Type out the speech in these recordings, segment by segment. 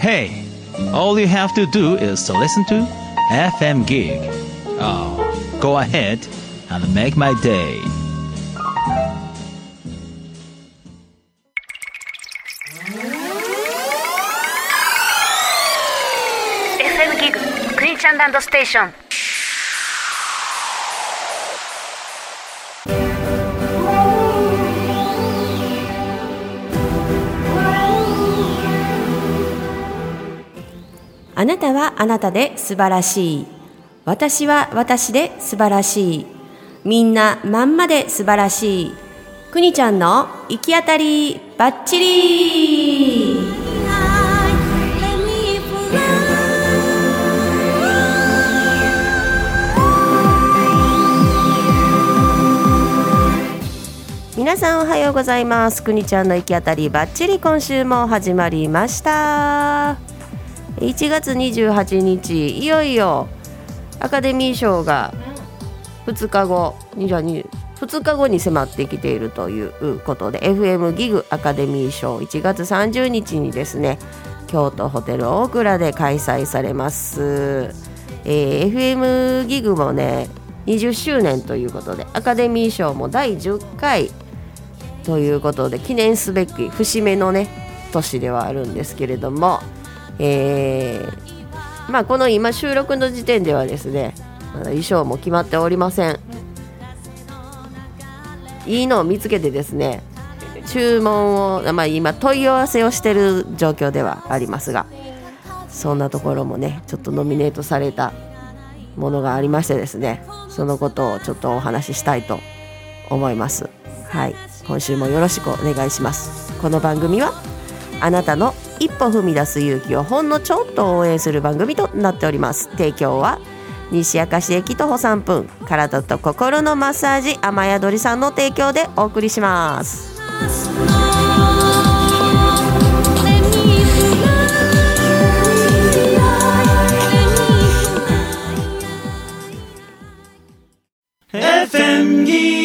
Hey, all you have to do is to listen to FM Gig. Oh, go ahead and make my day. FM Gig, Green Station. あなたはあなたで素晴らしい。私は私で素晴らしい。みんなまんまで素晴らしい。くにちゃんの行き当たりばっちり皆さんおはようございますくにちゃんの行き当たりばっちり今週も始まりました1月28日いよいよアカデミー賞が2日後2日後に迫ってきているということで FM ギグアカデミー賞1月30日にですね京都ホテル大倉で開催されます、えー、FM ギグもね20周年ということでアカデミー賞も第10回ということで記念すべき節目のね年ではあるんですけれども、えー、まあこの今収録の時点ではですねまだ衣装も決まっておりません。いいのを見つけてですね注文を、まあ、今問い合わせをしてる状況ではありますがそんなところもねちょっとノミネートされたものがありましてですねそのことをちょっとお話ししたいと思います。はい。今週もよろしくお願いします。この番組はあなたの一歩踏み出す勇気をほんのちょっと応援する番組となっております。提供は西明石駅徒歩3分体と心のマッサージ雨宿りさんの提供でお送りします。FM ギ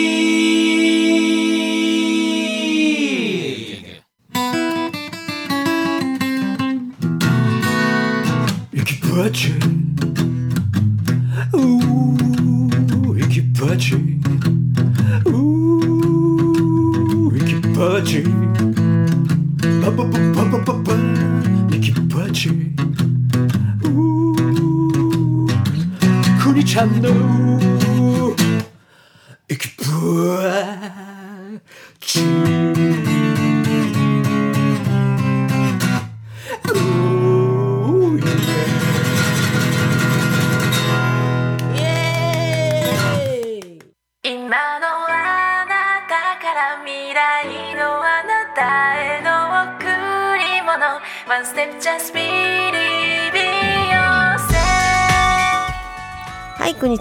くにちゃん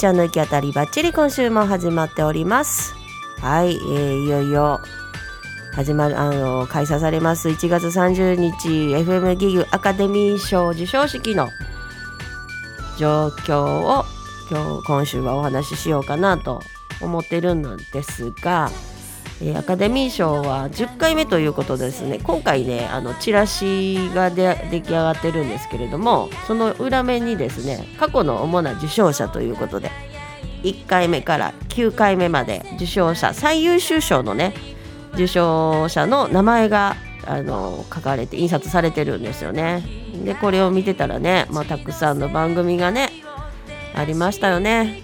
ちゃんの行き当たりばっちり今週も始まっておりますは。い、えーいよいよ始まるあの開催されます1月30日 FM ギグアカデミー賞授賞式の状況を今日今週は。お話ししようかなと思ってるんですが、えアカデミー賞は10回目ということですね今回ねあのチラシがで出来上がってるんですけれどもその裏面にですね過去の主な受賞者ということで1回目から9回目まで受賞者最優秀賞のね受賞者の名前があの書かれて印刷されてるんですよね。でこれを見てたらね、まあ、たくさんの番組がねありましたよね。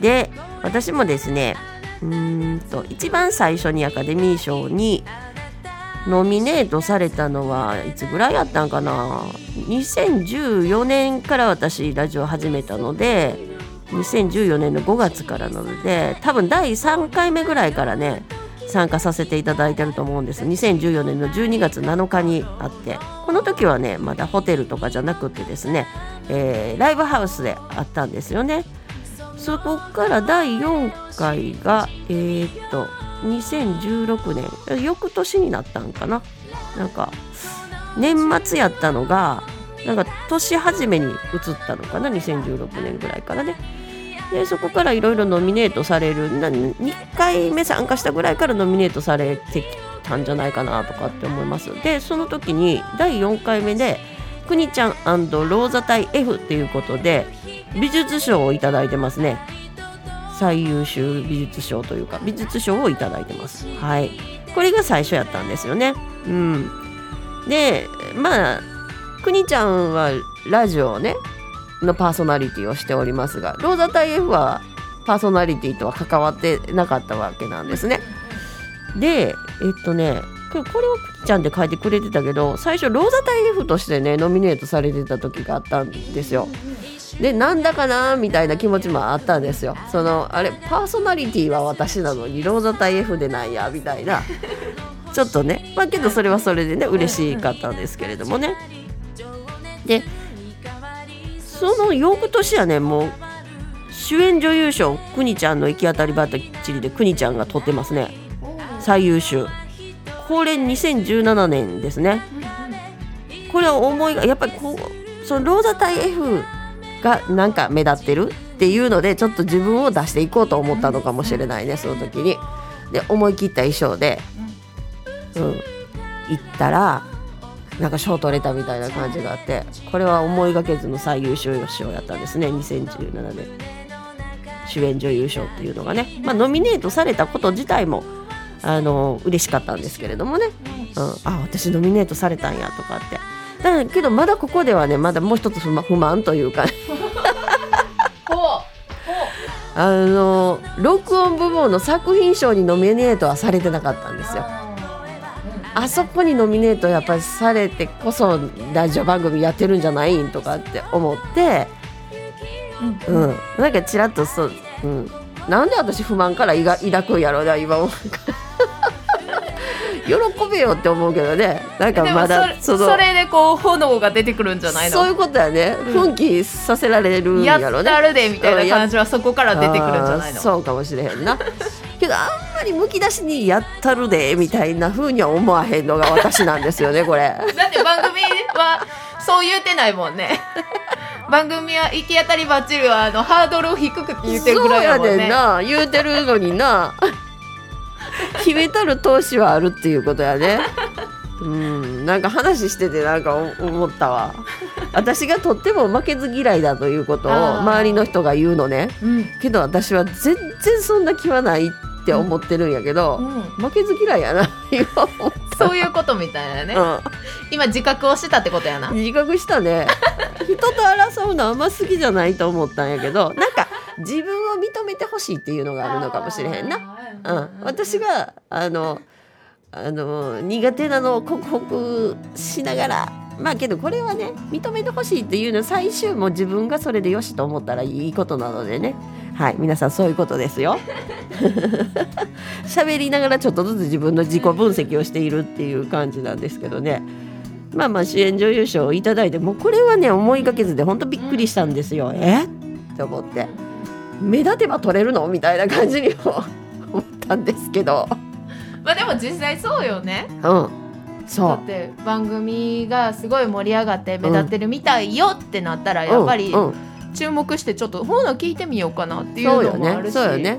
で私もですねうんと一番最初にアカデミー賞にノミネートされたのはいつぐらいやったんかな？2014年から私ラジオ始めたので2014年の5月からなので多分第3回目ぐらいからね参加させていただいてると思うんです。2014年の12月7日にあって。この時はねまだホテルとかじゃなくてですね、えーライブハウスであったんですよね。そこから第4回がえーっと2016年。翌年になったんかな。なんか年末やったのがなんか年始めに移ったのかな。2016年ぐらいからね。でそこからいろいろノミネートされる。な2回目参加したぐらいからノミネートされてきたんじゃないかなとかって思います。でその時に第4回目でくにちゃんローザ隊 F っていうことで美術賞をいただいてますね。最優秀美術賞というか美術賞をいただいてます。はい。これが最初やったんですよね。うん。でまあくにちゃんはラジオねのパーソナリティをしておりますがローザ隊 F はパーソナリティとは関わってなかったわけなんですね。でえっとねこれをくにちゃんで書いてくれてたけど最初ローザ隊 F としてねノミネートされてた時があったんですよ。でなんだかなみたいな気持ちもあったんですよ。そのあれパーソナリティは私なのにローザ隊 F でなんやみたいな。ちょっとね。まあけどそれはそれでね嬉しかったんですけれどもね。でその翌年はねもう主演女優賞くにちゃんの行き当たりばったりでくにちゃんが取ってますね。最優秀。これ2017年ですね。これは思いがやっぱりこうそのローザ隊 F がなんか目立ってるっていうのでちょっと自分を出していこうと思ったのかもしれないねその時に。で思い切った衣装でうん。行ったらなんか賞取れたみたいな感じがあってこれは思いがけずの最優秀賞やったんですね2017年主演女優賞っていうのがね、まあ、ノミネートされたこと自体もあの嬉しかったんですけれどもね、うん、あ私ノミネートされたんやとかってだけどまだここではねまだもう一つ不満というかあの録音部門の作品賞にノミネートはされてなかったんですよ。あそこにノミネートやっぱりされてこそラジオ番組やってるんじゃないんとかって思って、うん。なんかちらっとそう、うん、なんで私不満からいが抱くんやろうな今思う喜べよって思うけどね。なんかまだそそれでこう炎が出てくるんじゃないの？そういうことやね、奮起させられるんややろね。ったるでみたいな感じはそこから出てくるんじゃないの？そうかもしれへんな。けどあんまりむき出しにやったるでみたいな風には思わへんのが私なんですよねこれ。だって番組はそう言うてないもんね。番組は行き当たりばっちりはあのハードルを低くって言ってるぐらいやもんそうやねんねな。言うてるのにな 決めたる投資はあるっていうことやね。うん。なんか話しててなんかお思ったわ。私がとっても負けず嫌いだということを周りの人が言うのね。うん。けど私は全然そんな気はないって思ってるんやけど、うん。負けず嫌いやなそういうことみたいなね、た、今自覚をしてたってことやな。うん、自覚したね。人と争うのあんま好きじゃないと思ったんやけどなんか自分を認めてほしいっていうのがあるのかもしれへんな、うん、私があのあの苦手なのを克服しながらまあけどこれはね認めてほしいっていうのは最終も自分がそれでよしと思ったらいいことなのでね。はい。皆さんそういうことですよ。喋りながらちょっとずつ自分の自己分析をしているっていう感じなんですけどね。まあまあ主演女優賞をいただいてもうこれはね思いがけずで本当びっくりしたんですよ、え？って思って目立てば取れるの？みたいな感じにも思ったんですけど。まあでも実際そうよね。うん。だそう。って番組がすごい盛り上がって目立ってるみたいよってなったらやっぱりうんうん。注目してちょっとほうの聞いてみようかなっていうのもあるし。ね。そうよね。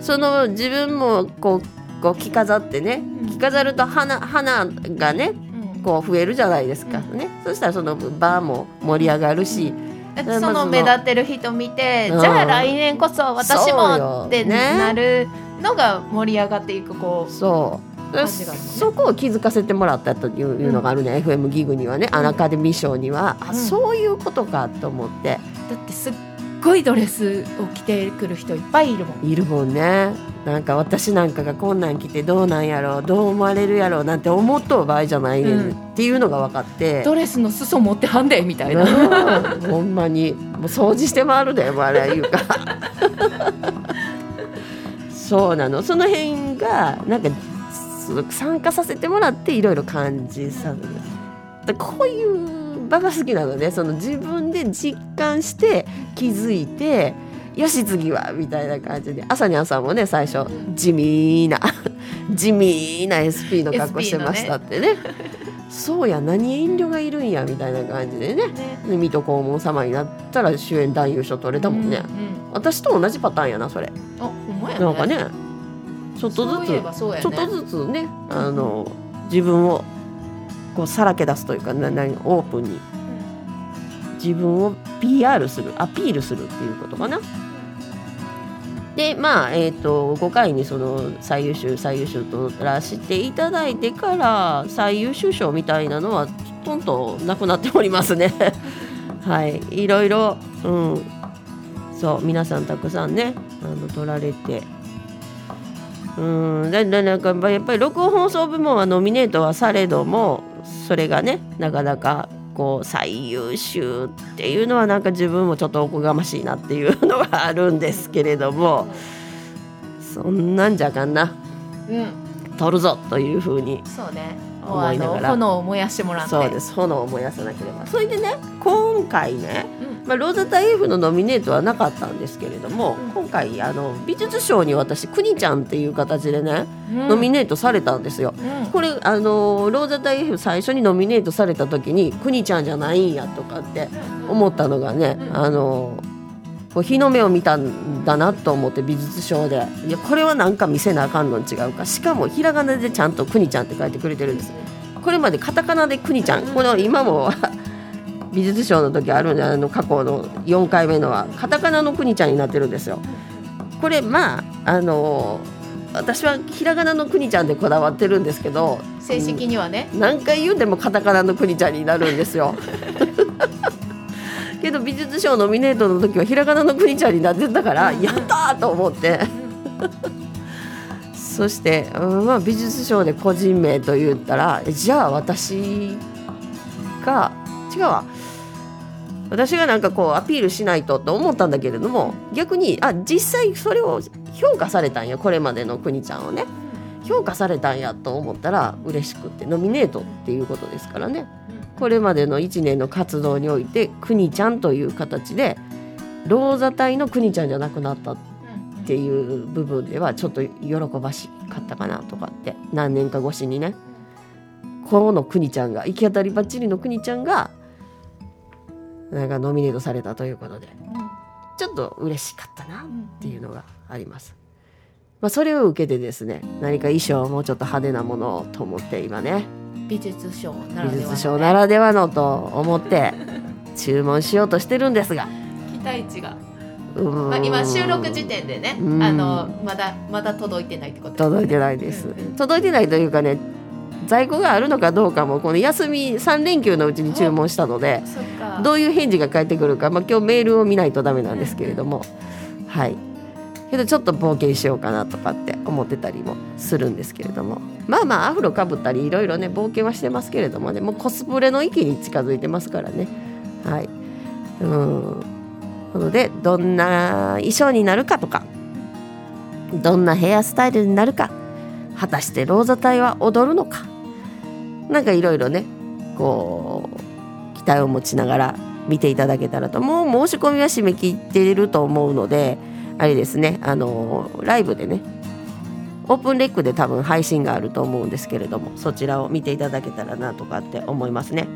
その自分もこうこう着飾ってねうん。着飾ると花花がねうん。こう増えるじゃないですか、ね。そしたらその場も盛り上がるし、だってその目立ってる人見て、うん。じゃあ来年こそ私もよ。ってね。なるのが盛り上がっていくこうそう。そこを気づかせてもらったといういうのがあるね、FM ギグにはね、アナカデミー賞には、あうん。そういうことかと思って。だってすっごいドレスを着てくる人いっぱいいるもん。いるもんねなんか私なんかがこんなん着てどうなんやろうどう思われるやろうなんて思っとう場合じゃないねんうん。っていうのが分かって、ドレスの裾持ってはんでみたいな、うんほんまに。もう掃除して回るでもうあれいうか。そうなの。その辺がなんかす参加させてもらっていろいろ感じさこういう場が好きなのね。その自分で実感して気づいてよし次はみたいな感じで朝に朝もね最初地味な 地味な SP の格好してましたってね。そうや何遠慮がいるんやみたいな感じでね。で水戸黄門様になったら主演男優賞取れたもんね、うん私と同じパターンやなそれ。あほんまやね。なんかねちょっとずつね。ちょっとずつねあの自分をこうさらけ出すというかななオープンに。自分を PR するアピールするっていうことかな。でまあえー、と5回にその最優秀最優秀とらせていただいてから最優秀賞みたいなのはとんとなくなっておりますね。はい。いろいろ、うん、そう皆さんたくさんねあの取られて。うん。ででなんかやっぱり録音放送部門はノミネートはされどもそれがねなかなかこう最優秀っていうのはなんか自分もちょっとおこがましいなっていうのがあるんですけれどもそんなんじゃあかんな。うん。取るぞというふうにそうね。思いながら。炎を燃やしてもらって。そうです。炎を燃やさなければ。それでね今回ね、うんまあ、ローザタ F のノミネートはなかったんですけれども、うん。今回あの美術賞に私くにちゃんっていう形でね、うん。ノミネートされたんですよ。うん。これあのローザタ F 最初にノミネートされた時にくにちゃんじゃないんやとかって思ったのがね、うん。あのこう日の目を見たんだなと思って美術賞で。いやこれはなんか見せなあかんのん違うか。しかもひらがなでちゃんとくにちゃんって書いてくれてるんです。これまでカタカナでくにちゃん。この今も美術賞の時あるんであの過去の4回目のは。カタカナのくにちゃんになってるんですよ。これまああの私はひらがなのくにちゃんでこだわってるんですけど正式にはね、何回言うてもカタカナのくにちゃんになるんですよ。けど美術賞ノミネートの時はひらがなのくにちゃんになってたから、やったーと思って。そして、うんまあ、美術賞で個人名と言ったらえじゃあ私が違うわ私がなんかこうアピールしないとと思ったんだけれども逆にあ実際それを評価されたんやこれまでのくにちゃんをね。評価されたんやと思ったら嬉しくってノミネートっていうことですからね。これまでの1年の活動においてくにちゃんという形でローザ隊のくにちゃんじゃなくなったっていう部分ではちょっと喜ばしかったかなとかって何年か越しにね。このくにちゃんが行き当たりばっちりのくにちゃんがなんかノミネートされたということで。ちょっと嬉しかったなっていうのがあります。まあ、それを受けてですね何か衣装をもうちょっと派手なものをと思って今ね。美術賞なら美ではのね。術賞ならではのと思って注文しようとしてるんですが。期待値が、まあ、今収録時点でねうん。あのまだまだ届いてないってこと届いてないです。届いてないというかね在庫があるのかどうかもこの休み3連休のうちに注文したのでそっかどういう返事が返ってくるか、まあ、今日メールを見ないとダメなんですけれども。はい。けどちょっと冒険しようかなとかって思ってたりもするんですけれども。まあまあアフロかぶったりいろいろね冒険はしてますけれどもね。もうコスプレの域に近づいてますからね。はい。うん。なのでどんな衣装になるかとか。どんなヘアスタイルになるか。果たしてローザ隊は踊るのか。なんかいろいろねこう期待を持ちながら見ていただけたらともう申し込みは締め切っていると思うのであれですねあのライブでねオープンレックで多分配信があると思うんですけれどもそちらを見ていただけたらなとかって思いますね。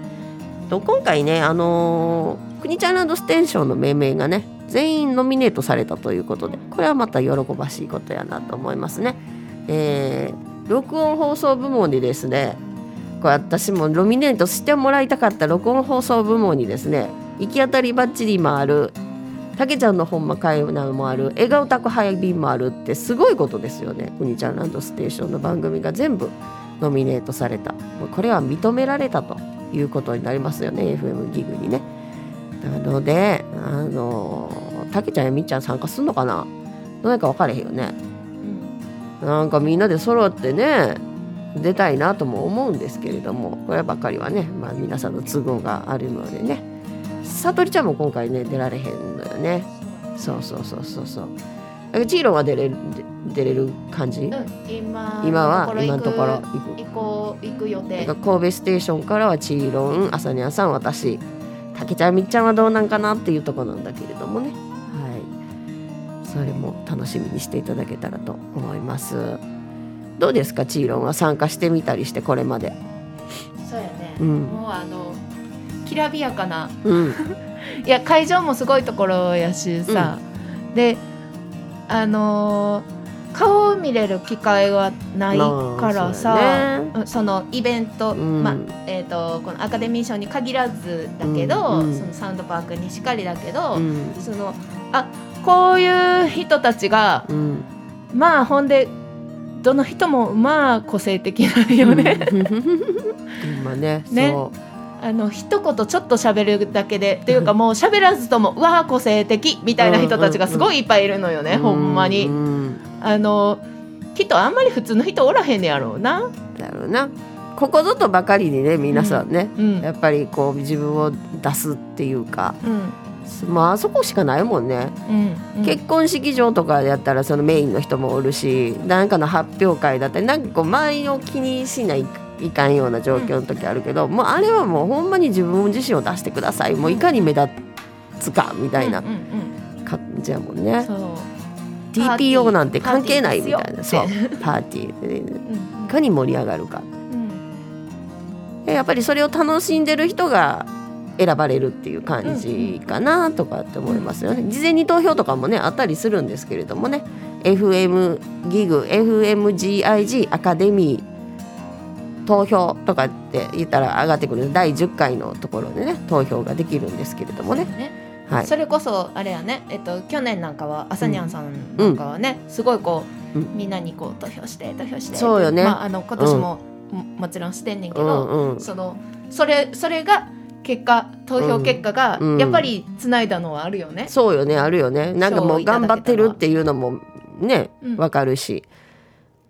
と今回ねあのー、国ちゃんランドステーションの命名がね全員ノミネートされたということでこれはまた喜ばしいことやなと思いますね。えー録音放送部門にですね私もノミネートしてもらいたかった録音放送部門にですね行き当たりばっちりもあるたけちゃんのほんまかいなもある笑顔宅配便もあるってすごいことですよね。くにちゃんランドステーションの番組が全部ノミネートされた。これは認められたということになりますよね FM ギグにね。なのであのたけちゃんやみっちゃん参加すんのかな？どうやか分かれへんよね。なんかみんなで揃ってね出たいなとも思うんですけれどもこればっかりはね、まあ、皆さんの都合があるのでね。さとりちゃんも今回ね出られへんのよね。そうそうそうそうそう。だからチーロンは出れる出れる感じ、うん今今はの今のところ。行行くく行こう行く予定。神戸ステーションからはチーロン朝にゃんさん私たけちゃんみっちゃんはどうなんかなっていうところなんだけれどもね。はい。それも楽しみにしていただけたらと思いますどうですか？チーロンは参加してみたりしてこれまで。そうやね、うん。もうあのきらびやかな。うん。いや会場もすごいところやしさ、であのー顔を見れる機会がないからさ、まあねうんそのイベント、うん。まあえー、とこのアカデミー賞に限らずだけど、うんうん。そのサウンドパークにしかりだけど、うん。そのあこういう人たちがうん。まあほんでどの人もまあ個性的なんよね。まあねね。そあの一言ちょっと喋るだけでっていうかもう喋らずともうわあ個性的みたいな人たちがすごいいっぱいいるのよね、うほんまに、うんあのきっとあんまり普通の人おらへんねやろうな。だろうな。ここぞとばかりにね皆さんね、うん。やっぱりこう自分を出すっていうかうんまああそこしかないもんね、うんうん。結婚式場とかやったらそのメインの人もおるし何かの発表会だったりなんかこう周りを気にしないいかんような状況の時あるけど、もうあれはもうほんまに自分自身を出してください。もういかに目立つかみたいなうんうん感じやもんね、う。んそう、TPO なんて関係ないみたいな。そう。パーティーでいかに盛り上がるか。うん。でやっぱりそれを楽しんでる人が選ばれるっていう感じかなとかって思いますよね。事前に投票とかもねあったりするんですけれどもね。FM ギグ FMGIG アカデミー投票とかって言ったら上がってくる第10回のところでね投票ができるんですけれどもね。ね。はい、それこそあれやね、えっと、去年なんかは朝にゃんさんなんかはね、すごいこう、うん。みんなにこう投票して投票して。そうよね。まあ、あの今年も、ももちろんしてんねんけうど、んうん。そのそれそれが結果投票結果がうん。やっぱりつないだのはあるよね。そうよね。あるよね。なんかもう頑張ってるっていうのもねうん。わかるし、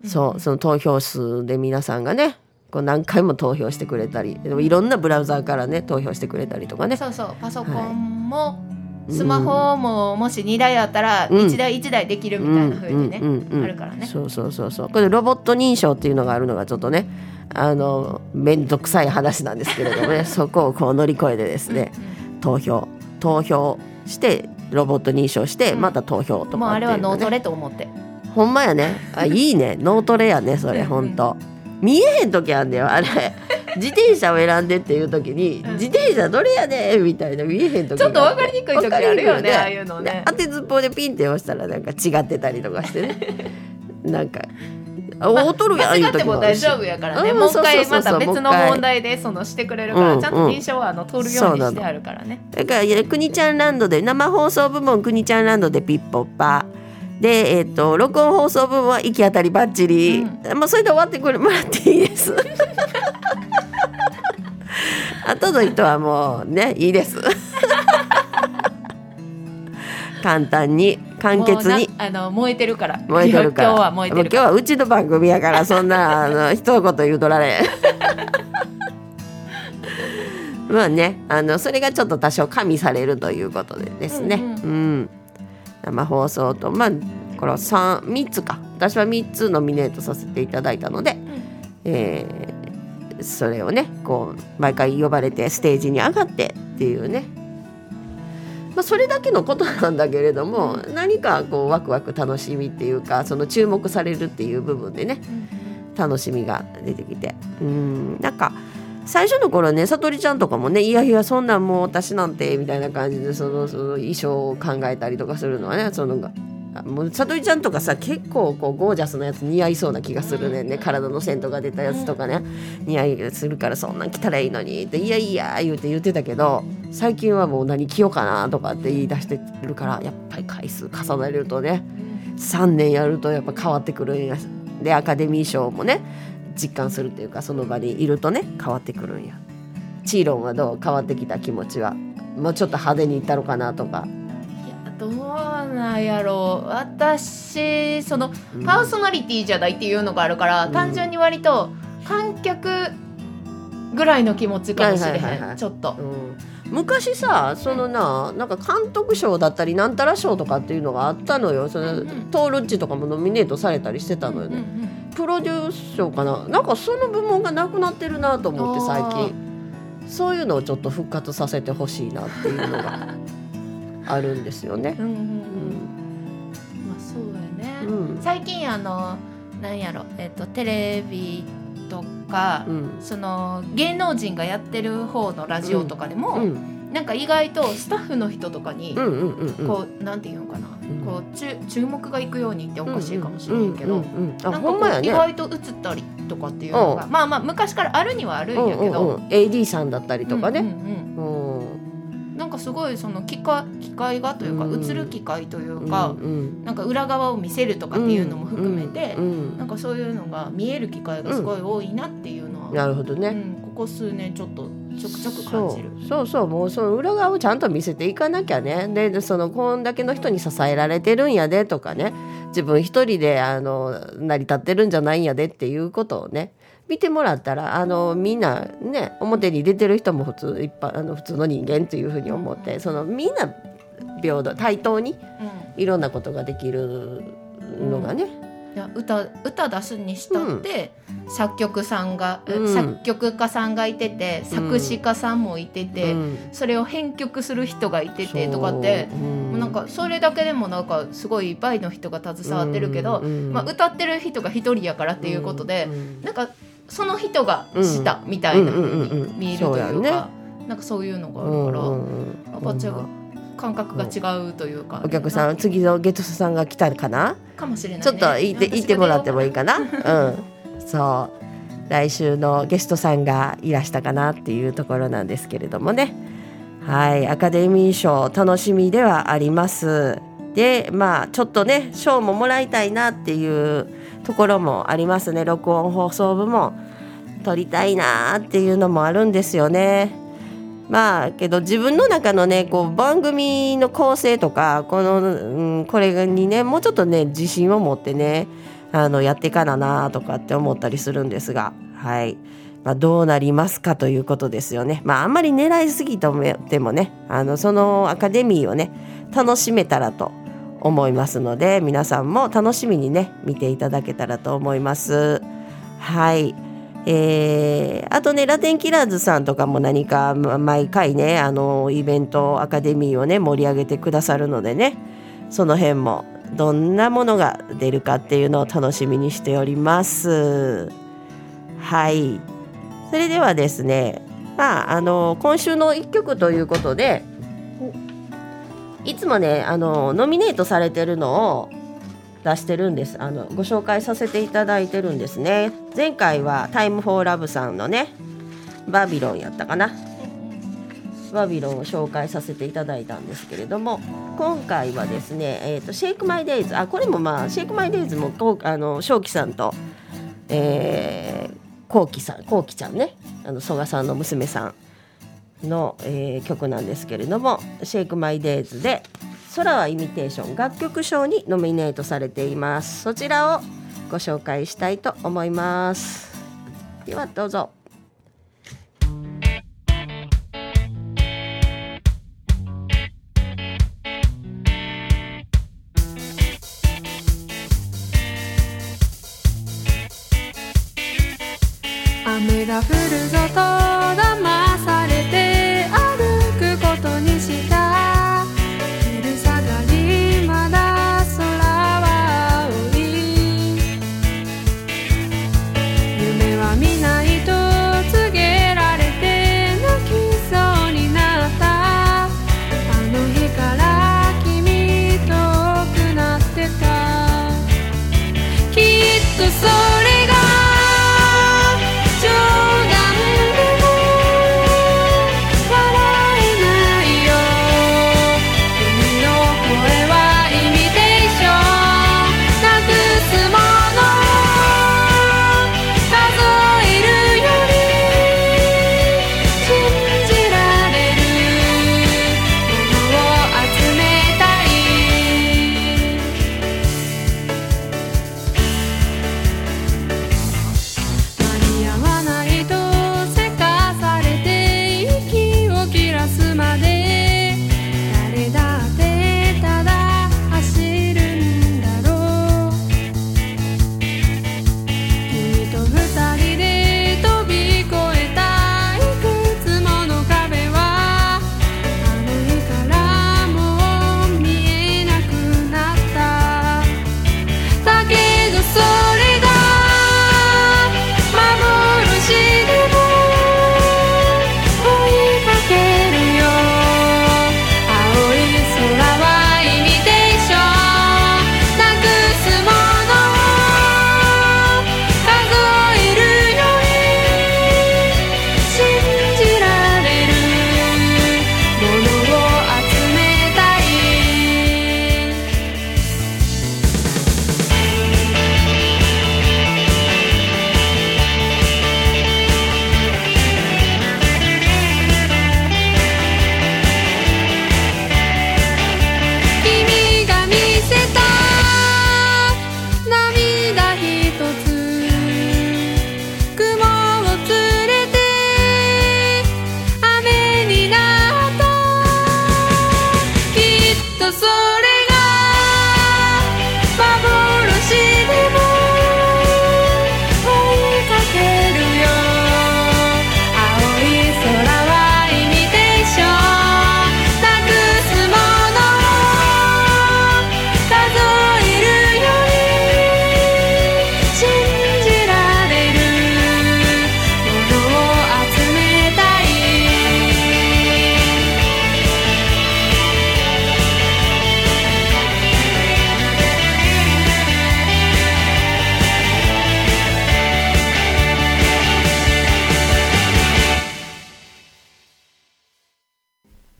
そうその投票数で皆さんがねこう何回も投票してくれたりでもいろんなブラウザーからね投票してくれたりとかね。そうそう。パソコンも、うんスマホももし2台あったらうん1台1台できるみたいな風にね、うんうんうんあるからね。そうそうそうそう。これロボット認証っていうのがあるのがちょっとねあの面倒くさい話なんですけれどもね そこをこう乗り越えてですね投票。投票してロボット認証してうん。また投票とかもうあれは脳トレと思って。ほんまやね。あいいね。脳トレやねそれうんほんと。見えへん時あんだよあれ自転車を選んでっていう時に、うん。自転車どれやねんみたいな見えへん時ちょっと分かりにくい時あるよねああいうのね。当てずっぽうでピンって押したらなんか違ってたりとかしてね。なんかあまあ劣るやん間違って時も大丈夫やからね、うんもう一回また別の問題でそのしてくれるから、うんちゃんと認証はあの取るようにしてあるからね。だからいやくにちゃんランドで生放送部門くにちゃんランドでピッポッパでえっ、と録音放送部門は行き当たりばっちり、まあそれで終わってくれもらっていいですあとの人はもうねいいです。簡単に簡潔に。あの燃えてるから。燃えてるから。今日は燃えてるもう今日はうちの番組やからそんなあの一言言うとられん。まあねあのそれがちょっと多少加味されるということでですね、ううん。生放送とまあこれは 3, 3つか。私は3つノミネートさせていただいたので、えーそれをねこう毎回呼ばれてステージに上がってっていうね。まあ、それだけのことなんだけれども何かこうワクワク楽しみっていうかその注目されるっていう部分でね楽しみが出てきて。うんなんか最初の頃ねさとりちゃんとかもねいやいやそんなんもう私なんてみたいな感じでそのその衣装を考えたりとかするのはねそのもうさとりちゃんとかさ結構こうゴージャスなやつ似合いそうな気がするね。ん。ね体の線とか出たやつとかね。似合いするからそんなん着たらいいのにっていやいや言うて言ってたけど最近はもう何着ようかなとかって言い出してるからやっぱり回数重ねるとね3年やるとやっぱ変わってくるんや。でアカデミー賞もね実感するっていうかその場にいるとね変わってくるんや。チーロンはどう？変わってきた気持ちは。もうちょっと派手にいったのかなとか、なんやろう。私そのうん。パーソナリティじゃないっていうのがあるから、うん。単純に割と観客ぐらいの気持ちかもしれへん、ちょっと。うん。昔さそのななんか監督賞だったりなんたら賞とかっていうのがあったのよ。その、トールッチとかもノミネートされたりしてたのよね、プロデュース賞かな。なんかその部門がなくなってるなと思って最近。そういうのをちょっと復活させてほしいなっていうのがあるんですよね。うんうん。うんうん。最近あのなんやろえっとテレビとか、うん。その芸能人がやってる方のラジオとかでも、うん。なんか意外とスタッフの人とかに、こうなんていうのかな、ん。こう注注目がいくようにっておかしいかもしれんけど、なんか意外と映ったりとかっていうのが、まあまあ昔からあるにはあるんやけど、うんうんうん、AD さんだったりとかね、うんうんうん。うんなんかすごいその機械機械がというか、うん。映る機械というか、うんなんか裏側を見せるとかっていうのも含めて、うんうんなんかそういうのが見える機会がすごい多いなっていうのは、なるほどね、うん、ここ数年ちょっとちょくちょくそう感じる。そう。そうもうその裏側をちゃんと見せていかなきゃね。ででそのこんだけの人に支えられてるんやでとかね。自分一人であの成り立ってるんじゃないんやでっていうことをね見てもらったらあのみんなね表に出てる人も普通一般あの普通の人間っていうふうに思ってそのみんな平等対等にうん。いろんなことができるのがね、いや歌歌出すにしたって、作曲さんが、うん。作曲家さんがいてて作詞家さんもいてて、うん。それを編曲する人がいててとかってそうなんかそれだけでもなんかすごいいっぱいの人が携わってるけど、うん。まあ、歌ってる人が一人やからっていうことで、うん。なんかその人がしたみたいな見えるというか、なんかそういうのがあるから、うんうん感覚が違うというか、お客さん次のゲストさんが来たかな？かもしれない、ね、ちょっと言って言ってもらってもいいかな？ううん、そう。来週のゲストさんがいらしたかなっていうところなんですけれどもね。はい、アカデミー賞楽しみではあります。で、まあちょっとね賞ももらいたいなっていうところもありますね。録音放送部も取りたいなっていうのもあるんですよね。まあけど自分の中のねこう番組の構成とかこの、うん、これにねもうちょっとね自信を持ってねあのやっていかななとかって思ったりするんですがはい、まあ、どうなりますかということですよね。まああんまり狙いすぎてもねあのそのアカデミーをね楽しめたらと思いますので皆さんも楽しみにね見ていただけたらと思います。はいえーあとねラテンキラーズさんとかも何か毎回ねあのイベントアカデミーをね盛り上げてくださるのでねその辺もどんなものが出るかっていうのを楽しみにしております。はいそれではですねまああの今週の一曲ということでいつもねあのノミネートされてるのを出してるんです。あのご紹介させていただいてるんですね。前回はタイムフォーラブさんのねバビロンやったかな。バビロンを紹介させていただいたんですけれども今回はですね、えー、とシェイクマイデイズ。あこれもまあシェイクマイデイズもこうあの正輝さんと、えー、こうきさんこうきちゃんね。あの曽我さんの娘さん。の、えー曲なんですけれども「シェイクマイデイズで「空はイミテーション」楽曲賞にノミネートされています。そちらをご紹介したいと思います。ではどうぞ。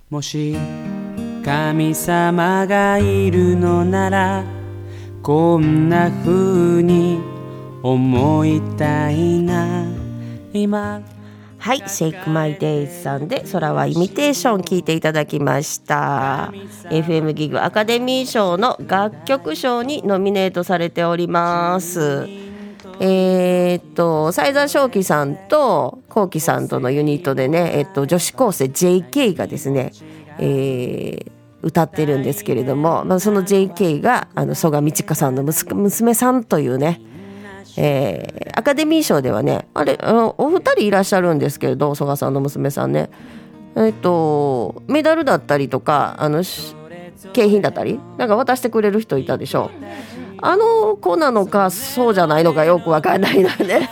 もし神様がいるのならこんな風に思いたいな今はい、シェイクマイデイズさんで空はイミテーション聞いていただきました。FM ギグアカデミー賞の楽曲賞にノミネートされております。えーっと、西座正輝さんとコウキさんとのユニットでね、えっと、女子高生 JK がですね、えー歌ってるんですけれども、まあ、その JK があの曽我道香さんの娘さんというね、えーアカデミー賞ではねあれあのお二人いらっしゃるんですけれど曽我さんの娘さんね。えっ、とメダルだったりとかあの景品だったりなんか渡してくれる人いたでしょう。あの子なのかそうじゃないのかよくわかんないのよね。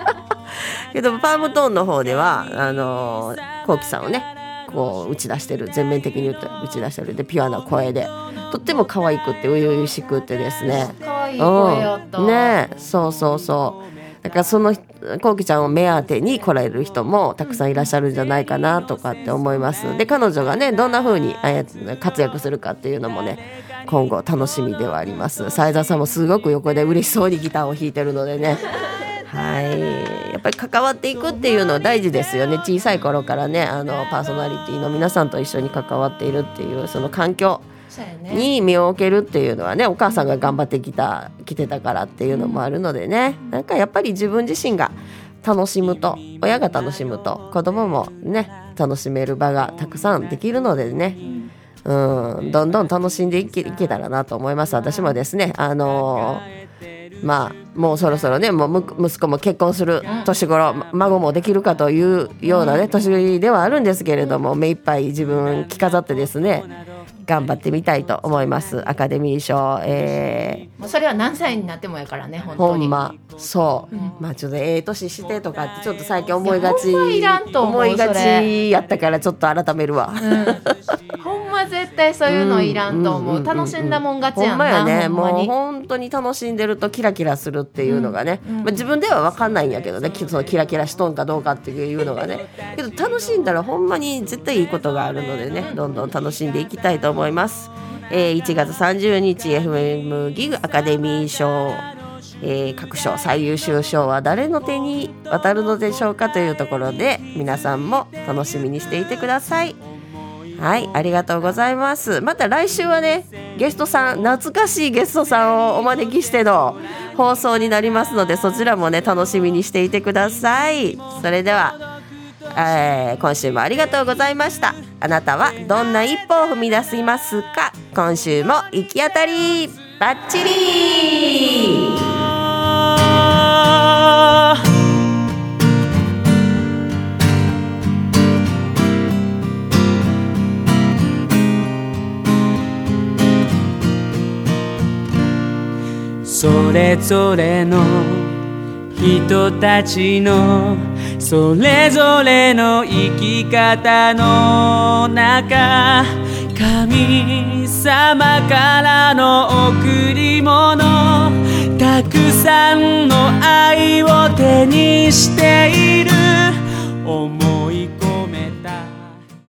けどパームトーンの方ではあのコウキさんをねこう打ち出してる全面的に打って打ち出してる。でピュアな声でとっても可愛くって初々しくってですね。可愛い声やった。うん、ねえそうそうそうだからそのこうきちゃんを目当てに来られる人もたくさんいらっしゃるんじゃないかなとかって思います。で彼女がねどんな風にえー活躍するかっていうのもね今後楽しみではあります。斉田さんもすごく横で嬉しそうにギターを弾いてるのでね。はい。やっぱり関わっていくっていうのは大事ですよね。小さい頃からねあのパーソナリティの皆さんと一緒に関わっているっていうその環境。に身を置けるっていうのはねお母さんが頑張ってきた来てたからっていうのもあるのでね。なんかやっぱり自分自身が楽しむと親が楽しむと子供もね楽しめる場がたくさんできるのでね。うん。どんどん楽しんでいけいけたらなと思います。私もですねあのーまあもうそろそろねもうむ息子も結婚する年頃、ま孫もできるかというようなね年ではあるんですけれども目いっぱい自分着飾ってですね頑張ってみたいと思います。アカデミー賞、えもうそれは何歳になってもやからね、本ー、当に。ほんま。そう、まあちょっとええ年してとかってちょっと最近思いがち。いらんと思いがちやったからちょっと改めるわ、ほん ま絶対そういうのいらんと思う。楽しんだもん勝ちやんな。ほんね。もう本当に楽しんでるとキラキラするっていうのがね、まあ、自分では分かんないんやけどね。きそのキラキラしとんかどうかっていうのがね。けど楽しんだらほんまに絶対いいことがあるのでね。どんどん楽しんでいきたいと思います、えー1月30日 FM ギグアカデミー賞。えー各賞最優秀賞は誰の手に渡るのでしょうかというところで皆さんも楽しみにしていてください。はい、ありがとうございます。また来週はね、ゲストさん、懐かしいゲストさんをお招きしての放送になりますので、そちらもね、楽しみにしていてください。それでは、えー今週もありがとうございました。あなたはどんな一歩を踏み出しますか？今週も行き当たりバッチリそれぞれの人たちのそれぞれの生き方の中神様からの贈り物たくさんの愛を手にしている。思